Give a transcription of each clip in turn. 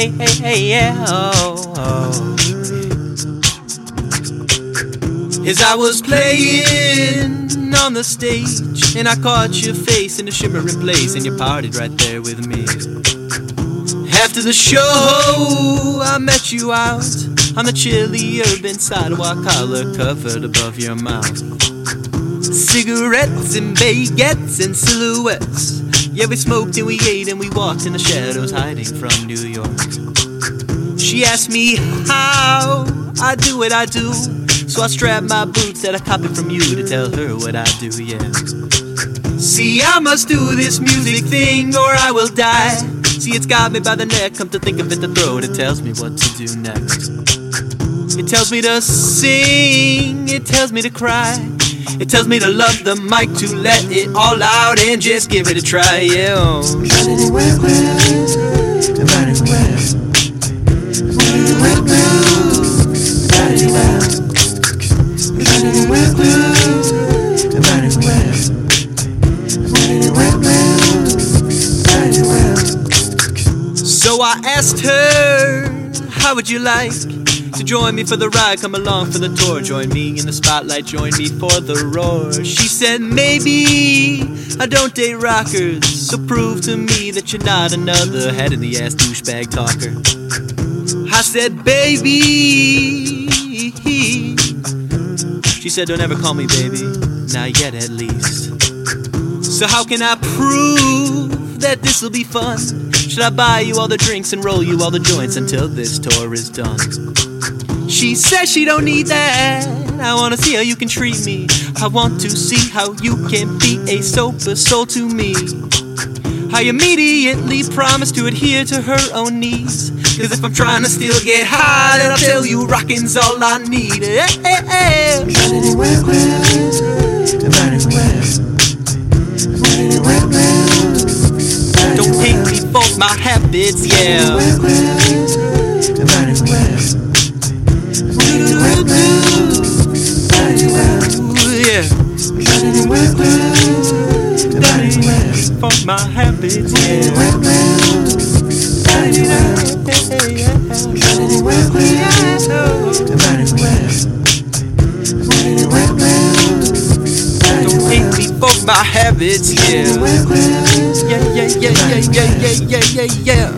Hey, hey, hey, yeah. Oh, oh. As I was playing on the stage, and I caught your face in a shimmering place, and you partied right there with me. After the show, I met you out on the chilly urban sidewalk, collar covered above your mouth. Cigarettes and baguettes and silhouettes. Yeah, we smoked and we ate and we walked in the shadows, hiding from New York. She asked me how I do what I do. So I strapped my boots that I copied from you to tell her what I do, yeah. See, I must do this music thing or I will die. See, it's got me by the neck, come to think of it, the throat, it tells me what to do next. It tells me to sing, it tells me to cry. It tells me to love the mic, to let it all out and just give it a try, yeah. So I asked her, How would you like to join me for the ride? Come along for the tour. Join me in the spotlight, join me for the roar. She said, Maybe I don't date rockers. So prove to me that you're not another head in the ass douchebag talker. I said, Baby. She said, Don't ever call me baby. Not yet, at least. So, how can I prove that this'll be fun? Should I buy you all the drinks and roll you all the joints until this tour is done? She says she don't need that. I wanna see how you can treat me. I want to see how you can be a sober soul to me. I immediately promise to adhere to her own needs. Cause if I'm trying to still get high, then I'll tell you rocking's all I need. Eh, eh, eh. My habits, yeah. For my habits, yeah. For my habits, yeah. Yeah, yeah, yeah, yeah, yeah, yeah, yeah, yeah, yeah.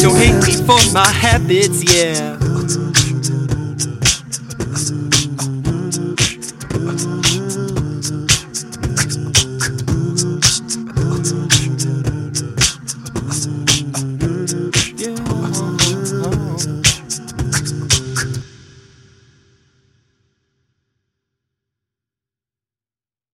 Don't hate me for my habits, yeah.